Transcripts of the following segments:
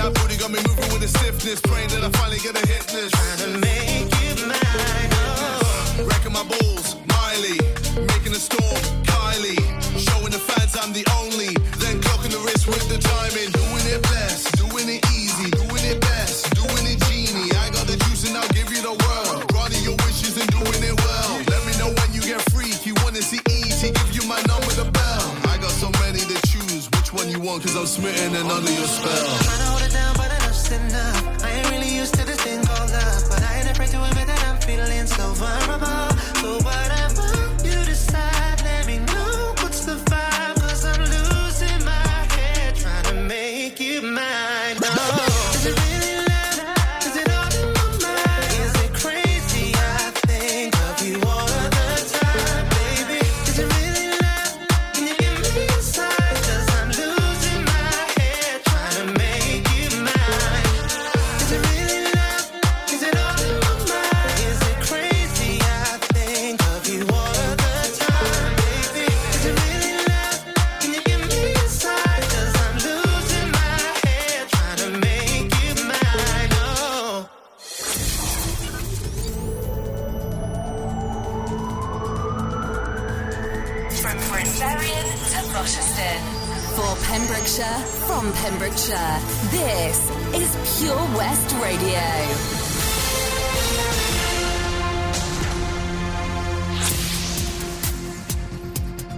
That booty got me moving with the stiffness. Praying that I finally get a hit this. Smitten and under your spell.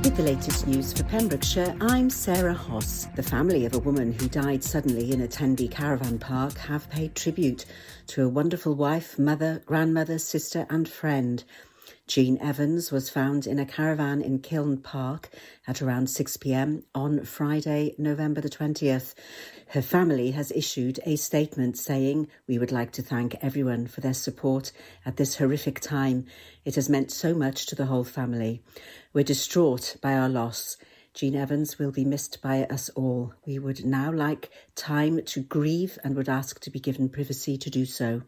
With the latest news for Pembrokeshire, I'm Sarah Hoss. The family of a woman who died suddenly in a Tenby caravan park have paid tribute to a wonderful wife, mother, grandmother, sister, and friend. Jean Evans was found in a caravan in Kiln Park at around 6 pm on Friday, November the 20th. Her family has issued a statement saying, We would like to thank everyone for their support at this horrific time. It has meant so much to the whole family. We're distraught by our loss. Jean Evans will be missed by us all. We would now like time to grieve and would ask to be given privacy to do so.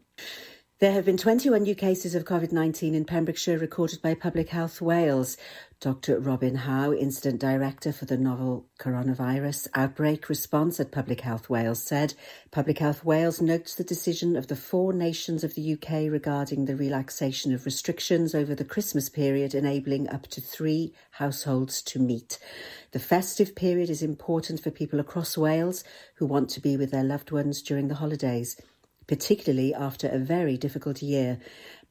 There have been 21 new cases of COVID 19 in Pembrokeshire recorded by Public Health Wales. Dr. Robin Howe, Incident Director for the novel coronavirus outbreak response at Public Health Wales, said Public Health Wales notes the decision of the four nations of the UK regarding the relaxation of restrictions over the Christmas period, enabling up to three households to meet. The festive period is important for people across Wales who want to be with their loved ones during the holidays particularly after a very difficult year.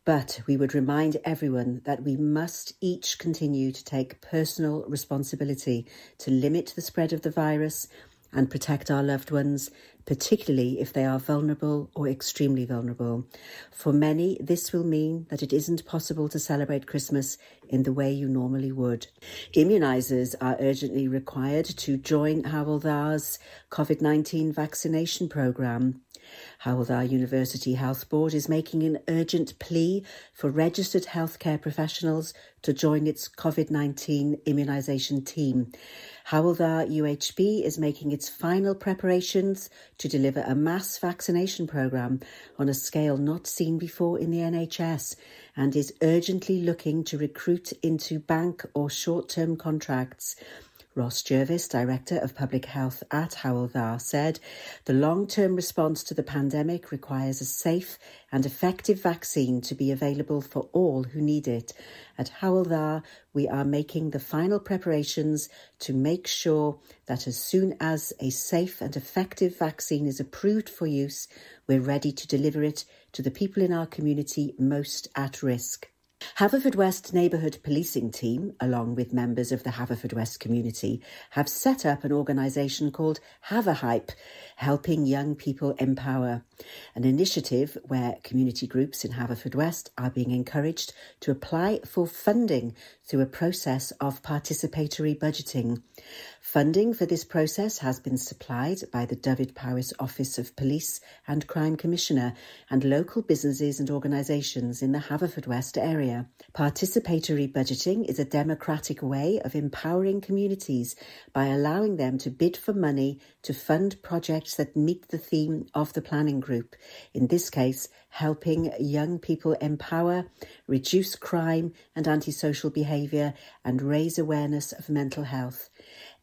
But we would remind everyone that we must each continue to take personal responsibility to limit the spread of the virus and protect our loved ones, particularly if they are vulnerable or extremely vulnerable. For many, this will mean that it isn't possible to celebrate Christmas in the way you normally would. Immunisers are urgently required to join Hywel COVID 19 vaccination programme. Hywel University Health Board is making an urgent plea for registered healthcare professionals to join its COVID 19 immunisation team. Hywel UHB is making its final preparations to deliver a mass vaccination programme on a scale not seen before in the NHS and is urgently looking to recruit into bank or short term contracts. Ros Jervis, Director of Public Health at Hywel said the long term response to the pandemic requires a safe and effective vaccine to be available for all who need it. At Hywel we are making the final preparations to make sure that as soon as a safe and effective vaccine is approved for use, we're ready to deliver it to the people in our community most at risk. Haverfordwest Neighbourhood Policing Team, along with members of the Haverfordwest community, have set up an organisation called Haverhype, helping young people empower. An initiative where community groups in Haverfordwest are being encouraged to apply for funding through a process of participatory budgeting. Funding for this process has been supplied by the Dyfed-Powys Office of Police and Crime Commissioner and local businesses and organisations in the Haverfordwest area. Participatory budgeting is a democratic way of empowering communities by allowing them to bid for money to fund projects that meet the theme of the planning group, in this case, helping young people empower, reduce crime and antisocial behaviour, and raise awareness of mental health.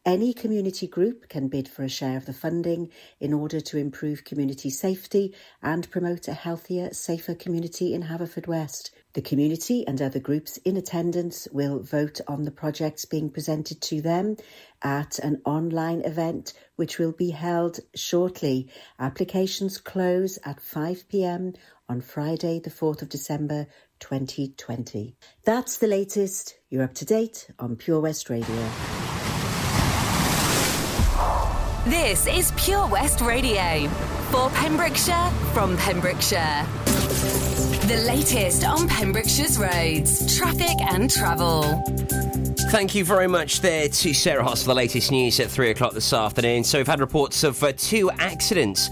Any community group can bid for a share of the funding in order to improve community safety and promote a healthier, safer community in Haverfordwest. The community and other groups in attendance will vote on the projects being presented to them at an online event which will be held shortly. Applications close at 5 pm on Friday, the 4th of December 2020. That's the latest. You're up to date on Pure West Radio. This is Pure West Radio for Pembrokeshire from Pembrokeshire. The latest on Pembrokeshire's roads, traffic and travel. Thank you very much there to Sarah Hoss for the latest news at three o'clock this afternoon. So we've had reports of uh, two accidents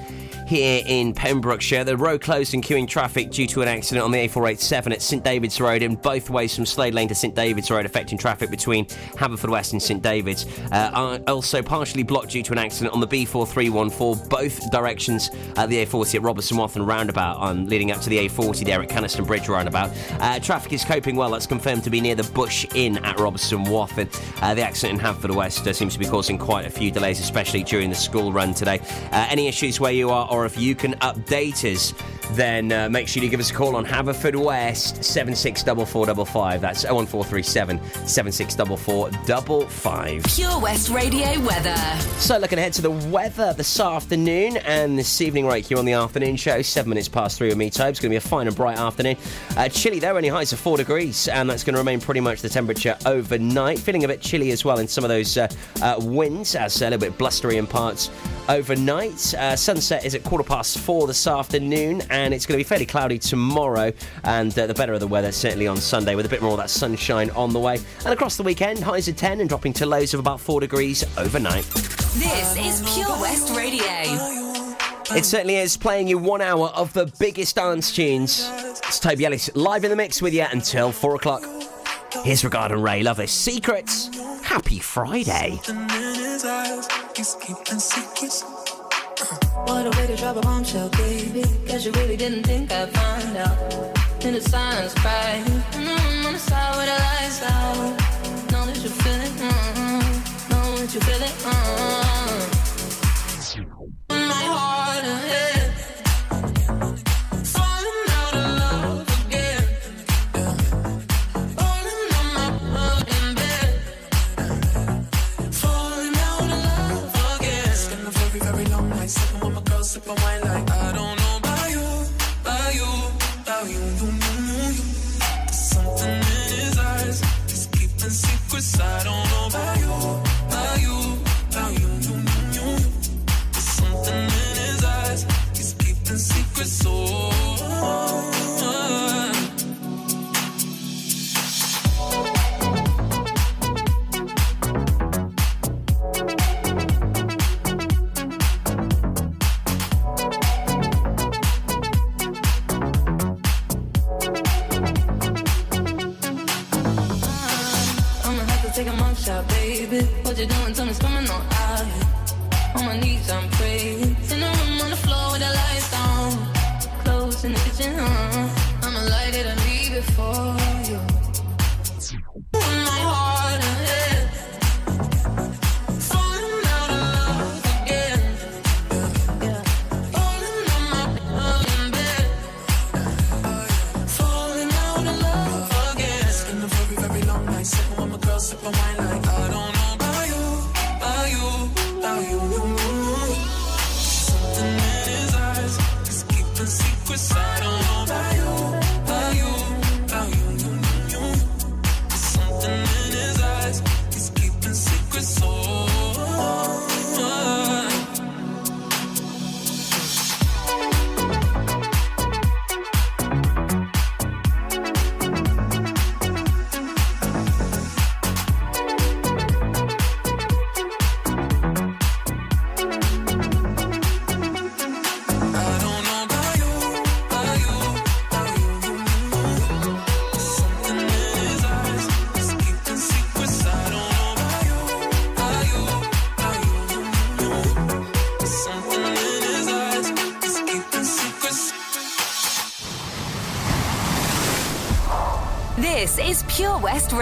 here in Pembrokeshire. The road closed and queuing traffic due to an accident on the A487 at St David's Road in both ways from Slade Lane to St David's Road, affecting traffic between Haverfordwest and St David's. Uh, also partially blocked due to an accident on the B4314, both directions at the A40 at Robeston Wathen roundabout, on leading up to the A40 there at Canaston Bridge roundabout. Uh, traffic is coping well. That's confirmed to be near the Bush Inn at Robeston Wathen. Uh, the accident in Haverfordwest uh, seems to be causing quite a few delays, especially during the school run today. Uh, any issues where you are, or if you can update us, then uh, make sure you give us a call on Haverfordwest 764455. That's 01437 764455. Pure West Radio weather. So, looking ahead to the weather this afternoon and this evening, right here on the afternoon show, seven minutes past three with me, Tobe. It's going to be a fine and bright afternoon. Uh, chilly there, only highs of four degrees, and that's going to remain pretty much the temperature overnight. Feeling a bit chilly as well in some of those uh, uh, winds, as a little bit blustery in parts overnight. Uh, sunset is at quarter past four this afternoon, and it's going to be fairly cloudy tomorrow. And uh, the better of the weather, certainly on Sunday, with a bit more of that sunshine on the way. And across the weekend, highs of 10 and dropping to lows of about four degrees overnight. This is Pure West Radio. It certainly is playing you one hour of the biggest dance tunes. It's Toby Ellis live in the mix with you until four o'clock. Here's Regard and Raye. Love this. Secrets. Happy Friday. What a way to drop a bombshell, baby. Cause you really didn't think I'd find out. In the silence, cry. And I'm on the side with the lights out. Know that you feel it, mm-hmm. Know that you feel it, mm-hmm.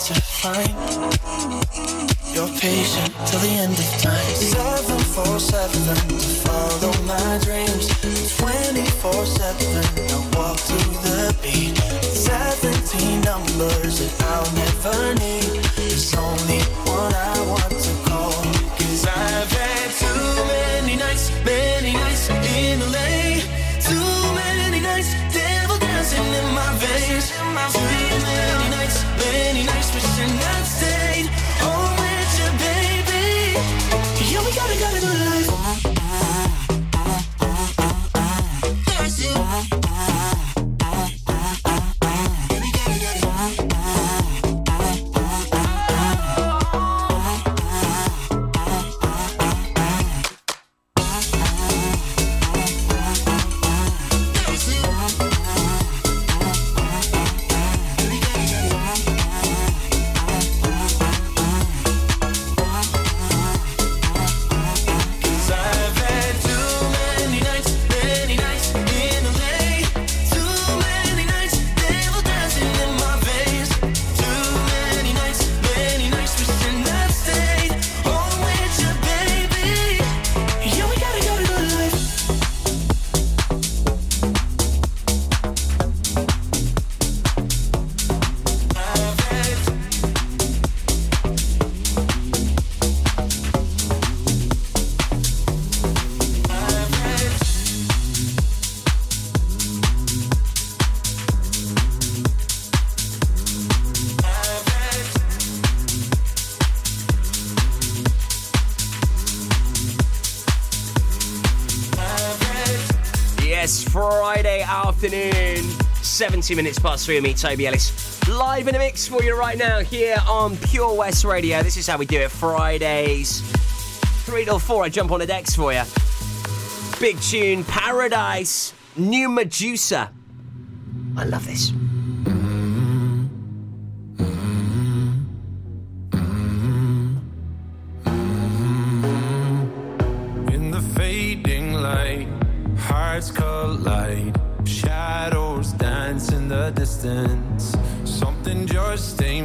To find. You're patient till the end of time. 747 to follow my dreams. 24 7, I walk to the beat. 17 numbers Yes, Friday afternoon, 70 minutes past three. Me, Toby Ellis, live in a mix for you right now here on Pure West Radio. This is how we do it Fridays. Three till four, I jump on the decks for you. Big tune, Paradise, New Meduza. I love this.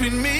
between me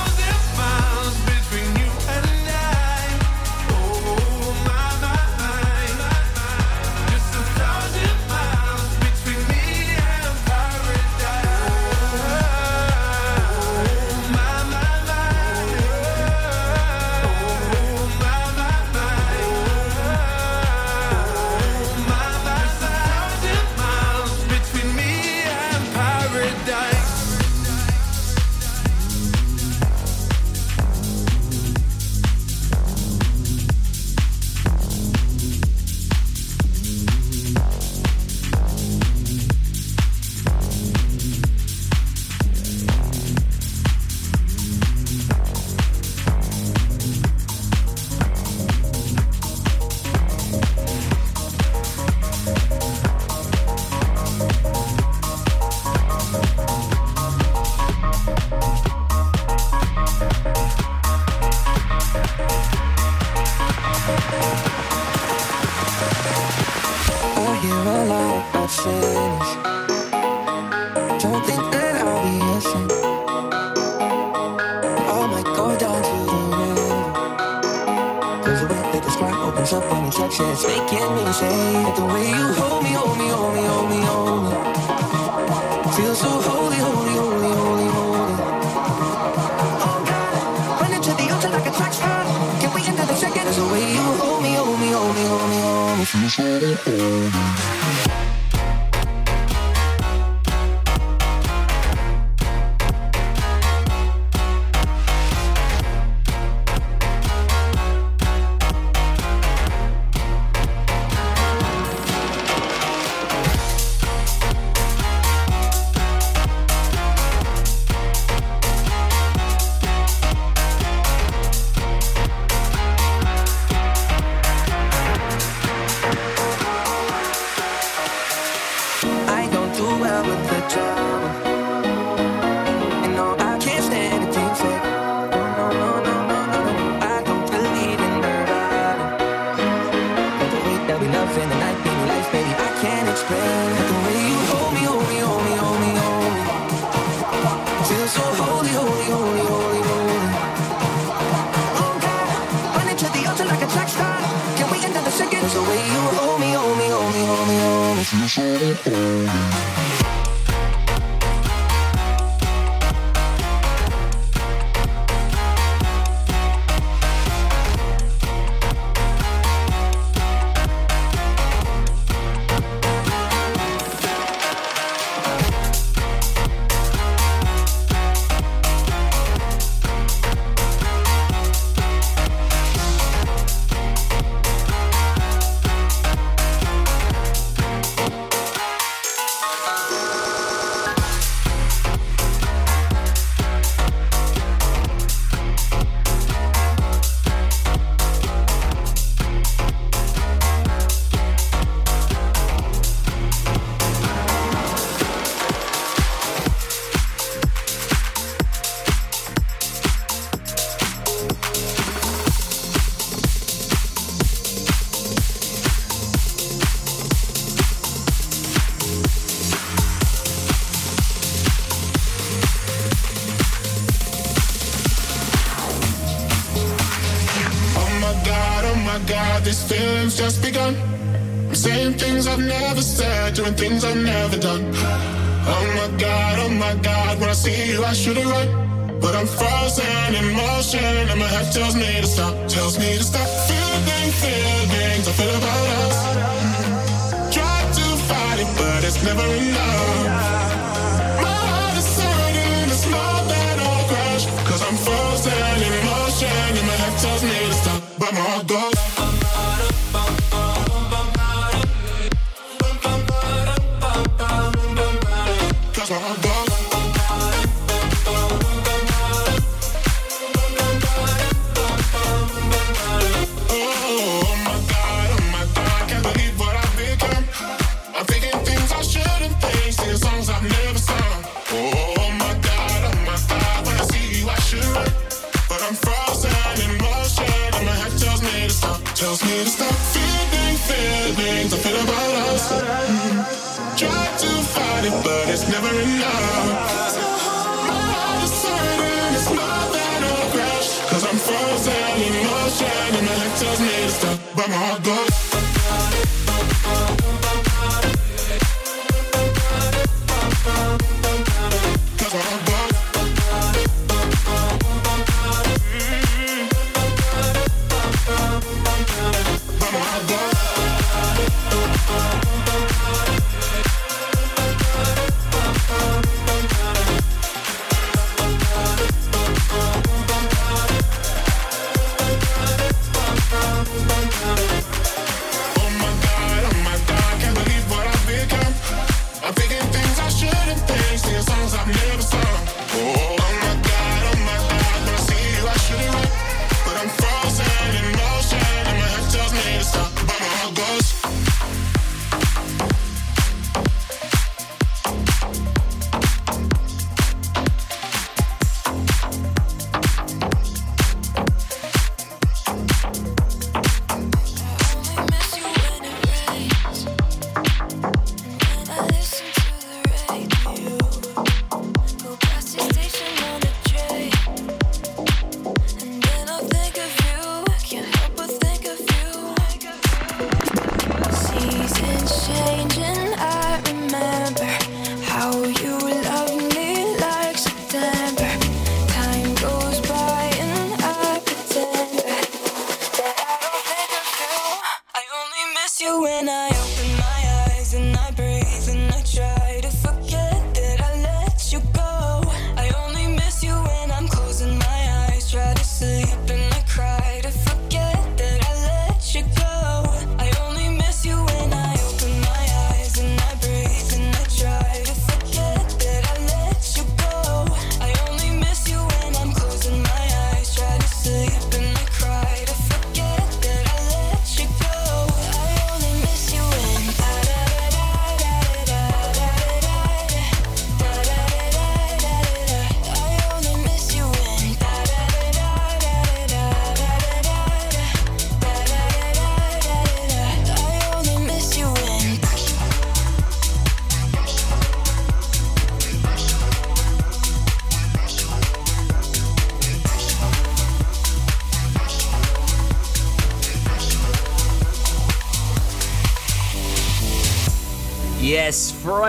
It's making me shake the way you hold me, hold me, hold me, hold me, hold me. Feel so holy, holy, holy, holy, holy. Oh God, run into the ocean like a track star. Can't wait another second. It's the way you hold me, hold me, hold me, hold me, hold me. Feel so holy. tells me to stop, tells me to stop. things I feel about us. Try to fight it, but it's never enough. My heart is turning, it's more than a crash. Cause I'm frozen in motion, and my head tells me to stop, but my heart goes.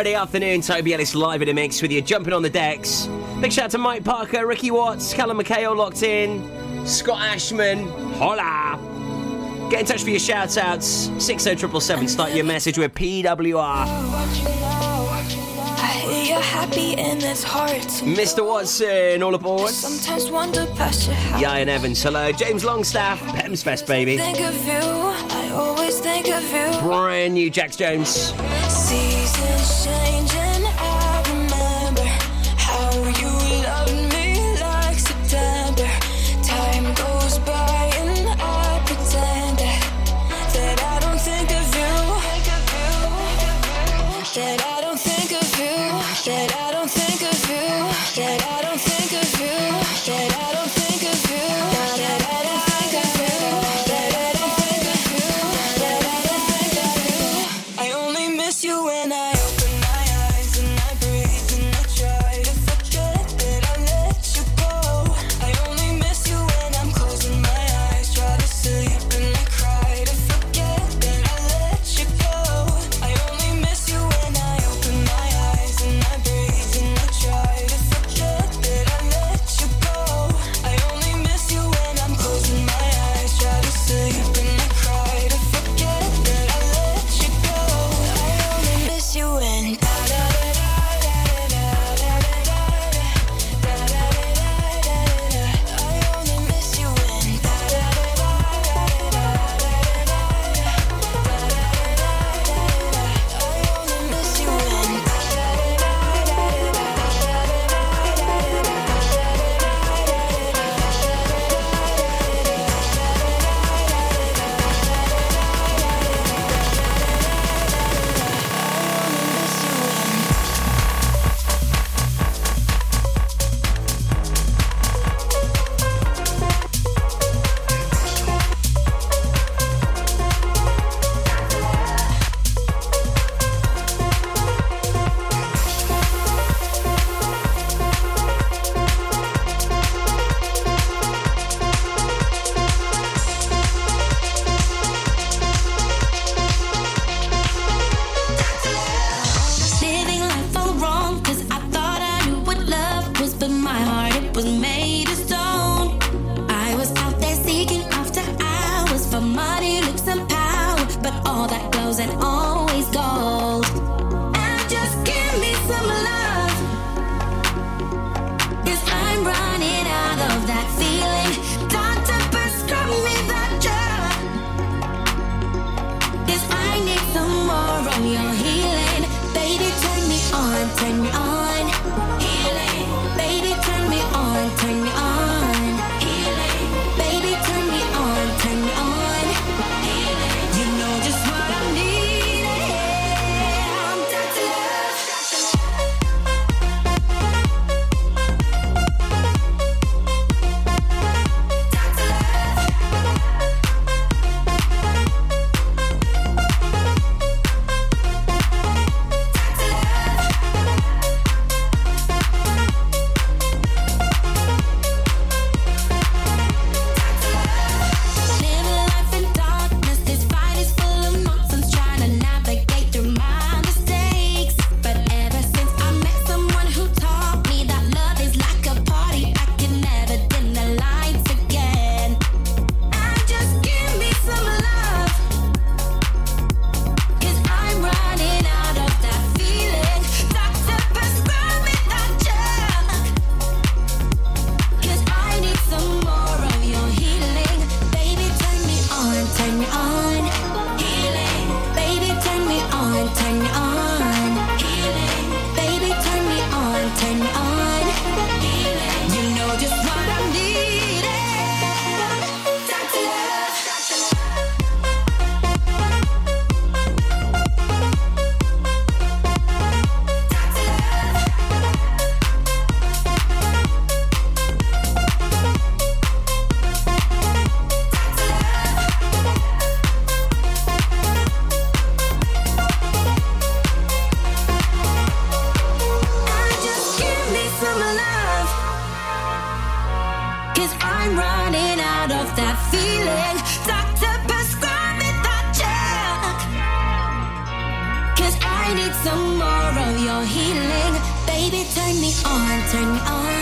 Friday afternoon, Toby Ellis live in a mix with you, jumping on the decks. Big shout out to Mike Parker, Ricky Watts, Callum McHale locked in, Scott Ashman, holla! Get in touch for your shout outs. 60777, start your message with PWR. Mr. Watson, all aboard. I sometimes wonder past your house. Ian Evans, hello. James Longstaff, Pems Fest, baby. Think of you, I always think of you. Brand new Jax Jones. On, turn me on.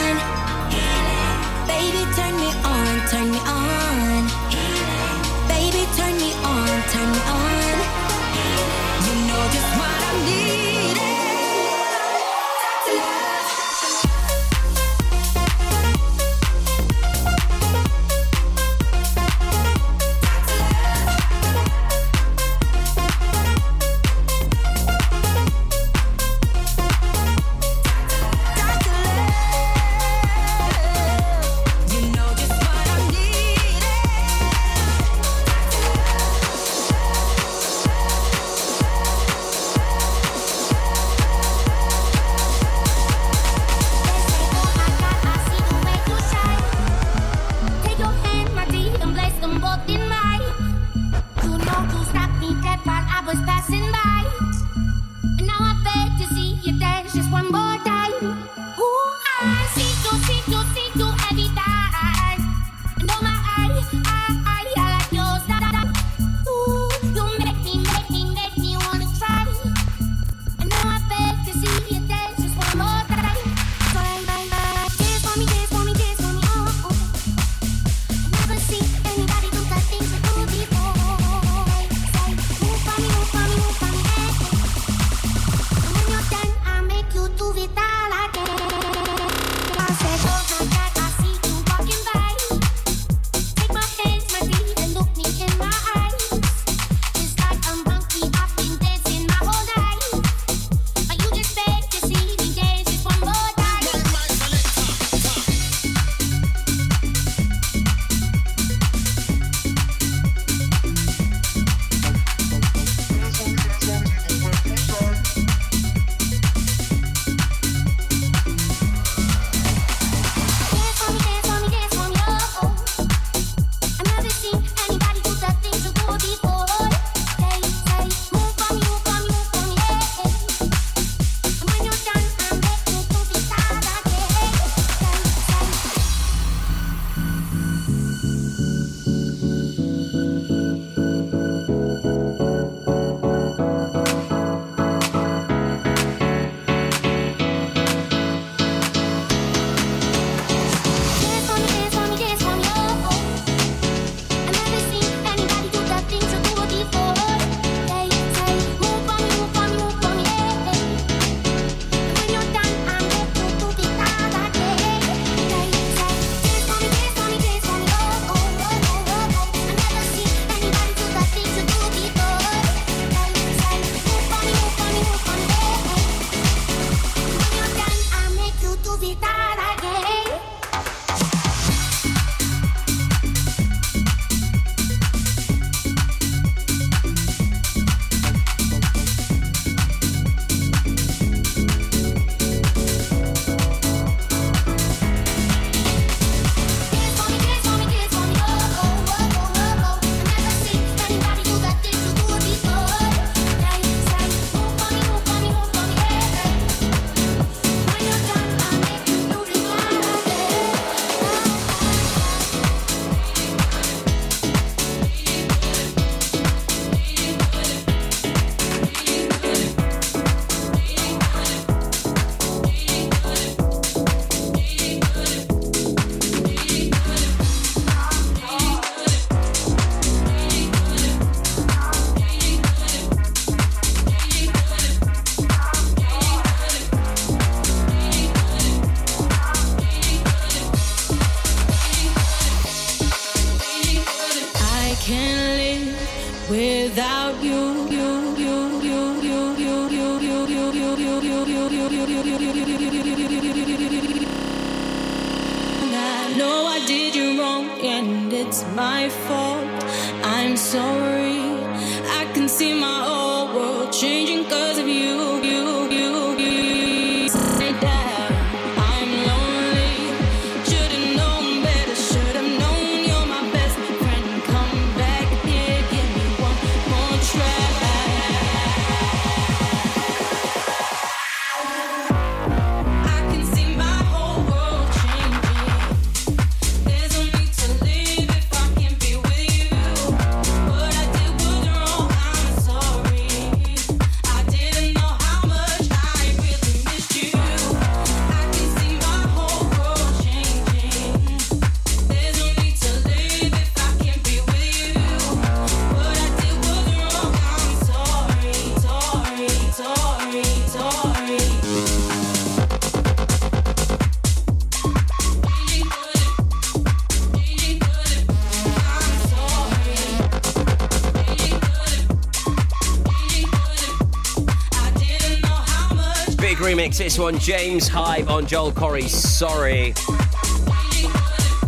Remix. This one, James Hype on Joel Corry. Sorry.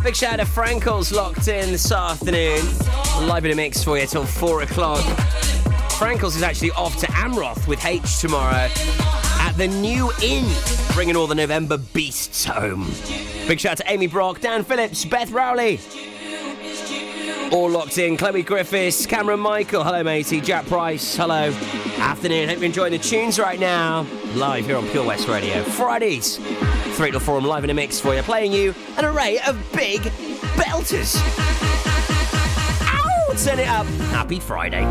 Big shout out to Frankel's locked in this afternoon. Live in a mix for you till four o'clock. Frankel's is actually off to Amroth with H tomorrow at the New Inn, bringing all the November beasts home. Big shout out to Amy Brock, Dan Phillips, Beth Rowley. All locked in. Chloe Griffiths, Cameron Michael, hello matey. Jack Price, hello. Afternoon, hope you're enjoying the tunes right now. Live here on Pure West Radio. Fridays, 3 to 4, I'm live in a mix for you, playing you an array of big belters. Ow! Turn it up. Happy Friday.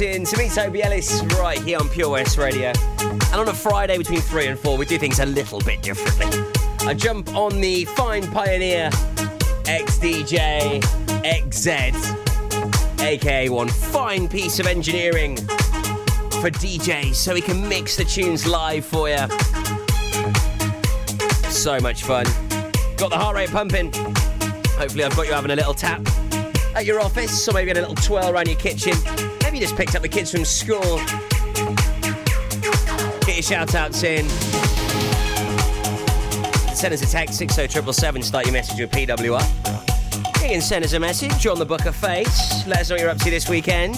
In to me, Toby Ellis, right here on Pure West Radio. And on a Friday between 3 and 4, we do things a little bit differently. I jump on the fine Pioneer XDJ XZ, aka one fine piece of engineering for DJs so he can mix the tunes live for you. So much fun. Got the heart rate pumping. Hopefully, I've got you having a little tap at your office, or maybe a little twirl around your kitchen. You just picked up the kids from school. Get your shout outs in. Send us a text 60777, start your message with PWR. You can send us a message on the Book of Face. Let us know what you're up to this weekend.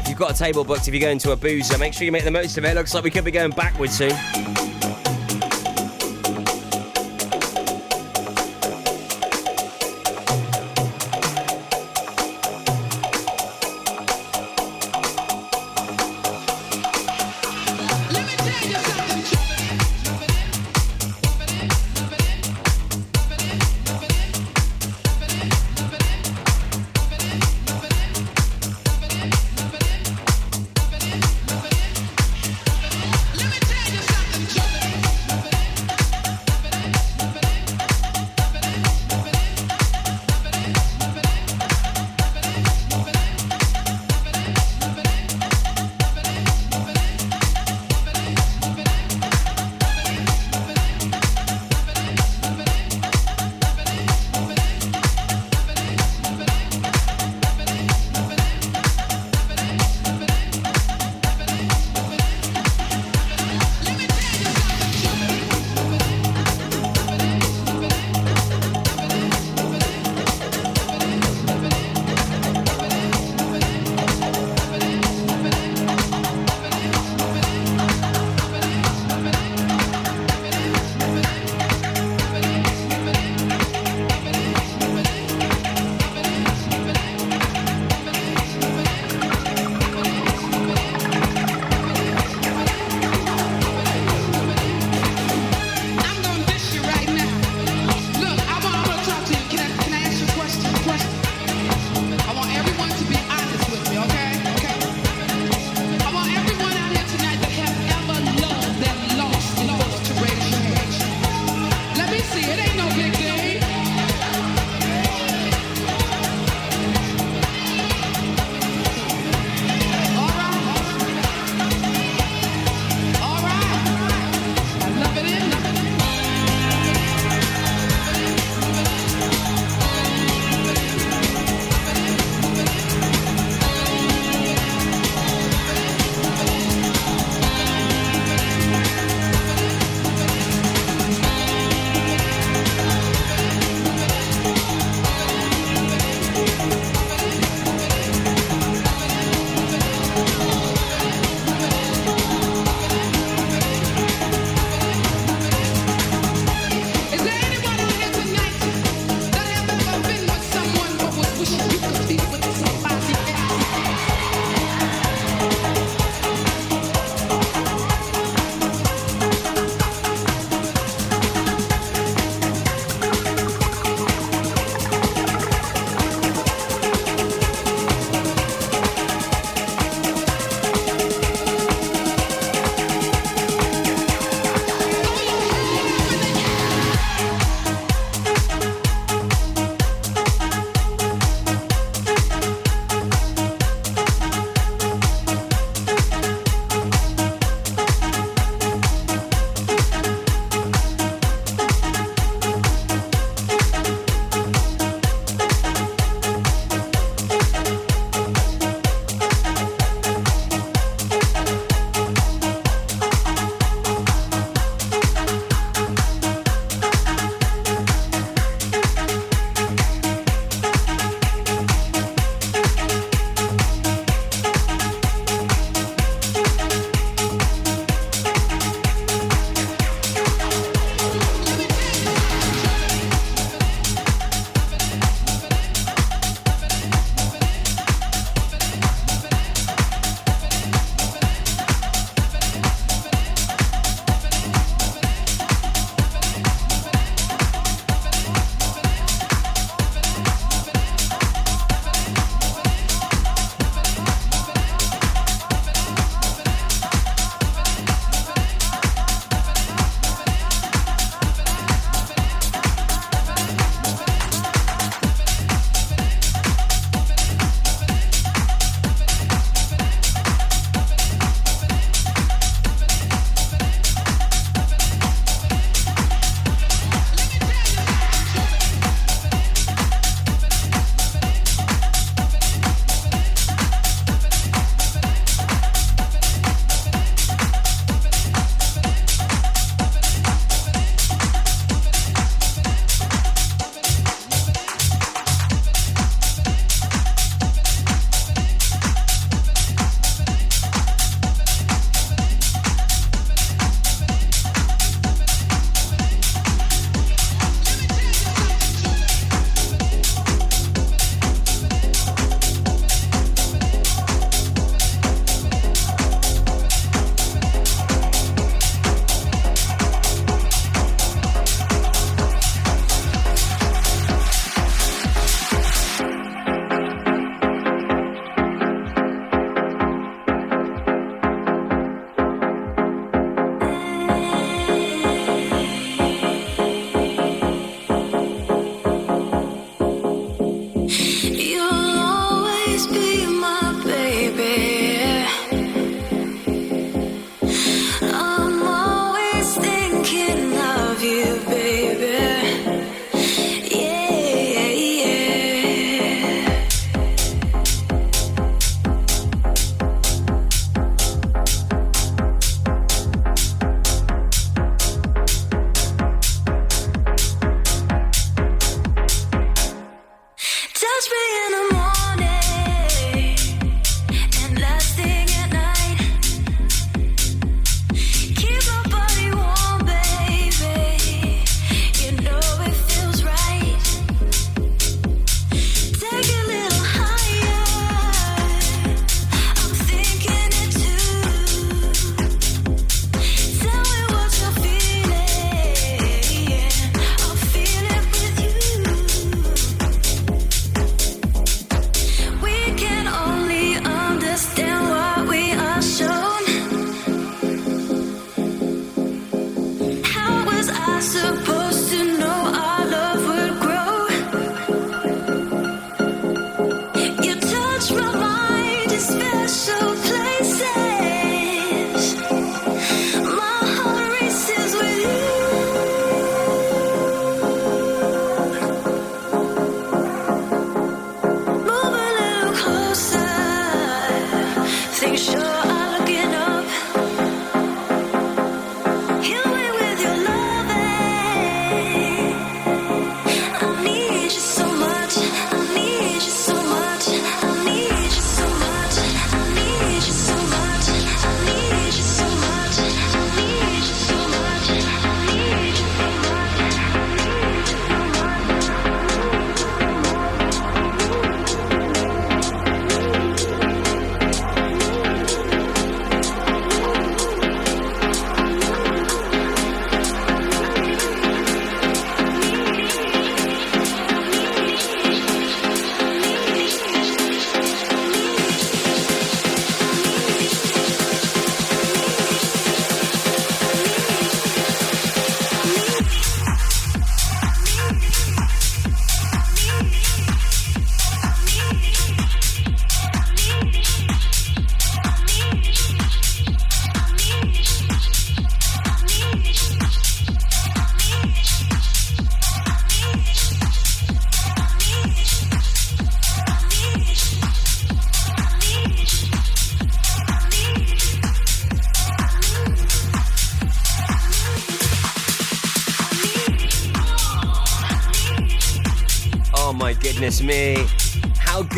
If you've got a table booked, if you're going to a boozer, make sure you make the most of it. Looks like we could be going backwards soon.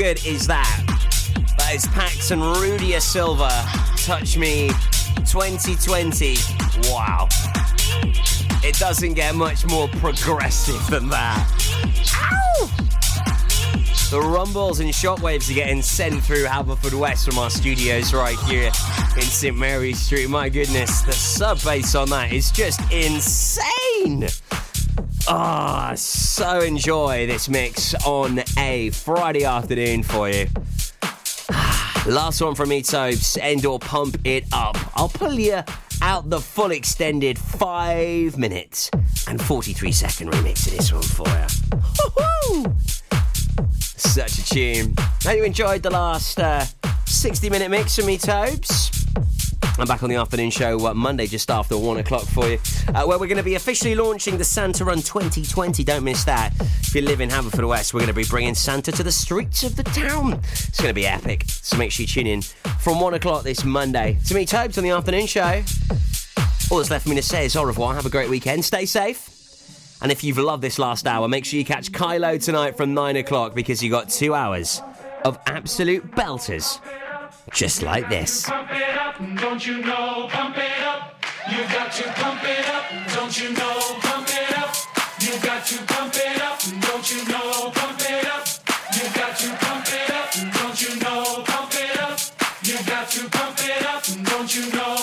Good is that? That is Paxton Rui Da Silva. Touch Me 2020. Wow. It doesn't get much more progressive than that. Ow! The rumbles and shockwaves are getting sent through Haverfordwest from our studios right here in St Mary's Street. My goodness, the sub bass on that is just insane. Ah, so enjoy this mix on a Friday afternoon for you. Last one from me, Tobes. Endor pump it up. I'll pull you out the full extended five minutes and 43 second remix of this one for you. Woo-hoo! Such a tune. Hope you enjoyed the last uh, 60 minute mix from me, Tobes. I'm back on the afternoon show uh, Monday just after one o'clock for you, uh, where we're going to be officially launching the Santa Run 2020. Don't miss that. If you live in Haverfordwest, we're going to be bringing Santa to the streets of the town. It's going to be epic. So make sure you tune in from one o'clock this Monday. To meet Tobes on the afternoon show. All that's left for me to say is au revoir. Have a great weekend. Stay safe. And if you've loved this last hour, make sure you catch Kylo tonight from nine o'clock because you got two hours of absolute belters. Just like this. Pump it up, don't you know? Pump it up. You got to pump it up, don't you know? Pump it up. You got to pump it up, don't you know? Pump it up. You got to pump it up, don't you know? Pump it up. You got to pump it up, don't you know?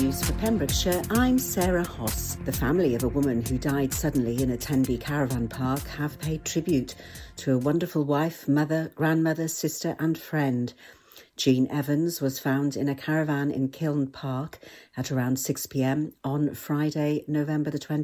News for Pembrokeshire, I'm Sarah Hoss. The family of a woman who died suddenly in a Tenby caravan park have paid tribute to a wonderful wife, mother, grandmother, sister, and friend. Jean Evans was found in a caravan in Kiln Park at around 6 pm on Friday, November the 20th.